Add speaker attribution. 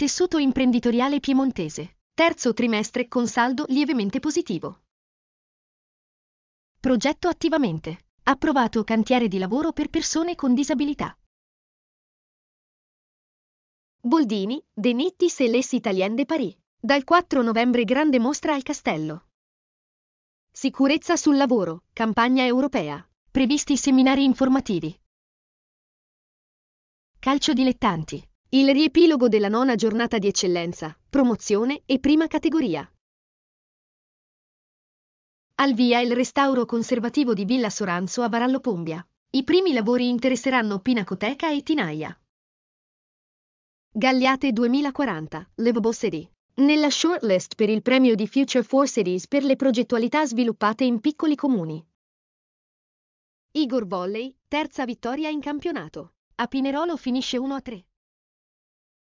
Speaker 1: Tessuto imprenditoriale piemontese. Terzo trimestre con saldo lievemente positivo. Progetto attivamente. Approvato cantiere di lavoro per persone con disabilità. Boldini, De Nittis e Les Italiens de Paris. Dal 4 novembre grande mostra al Castello. Sicurezza sul lavoro, campagna europea. Previsti seminari informativi. Calcio dilettanti. Il riepilogo della nona giornata di eccellenza, promozione e prima categoria. Al via il restauro conservativo di Villa Soranzo a Varallo Pombia. I primi lavori interesseranno Pinacoteca e Tinaia. Gagliate 2040, Livable City. Nella shortlist per il premio di Future for Cities per le progettualità sviluppate in piccoli comuni. Igor Volley, terza vittoria in campionato. A Pinerolo finisce 1-3.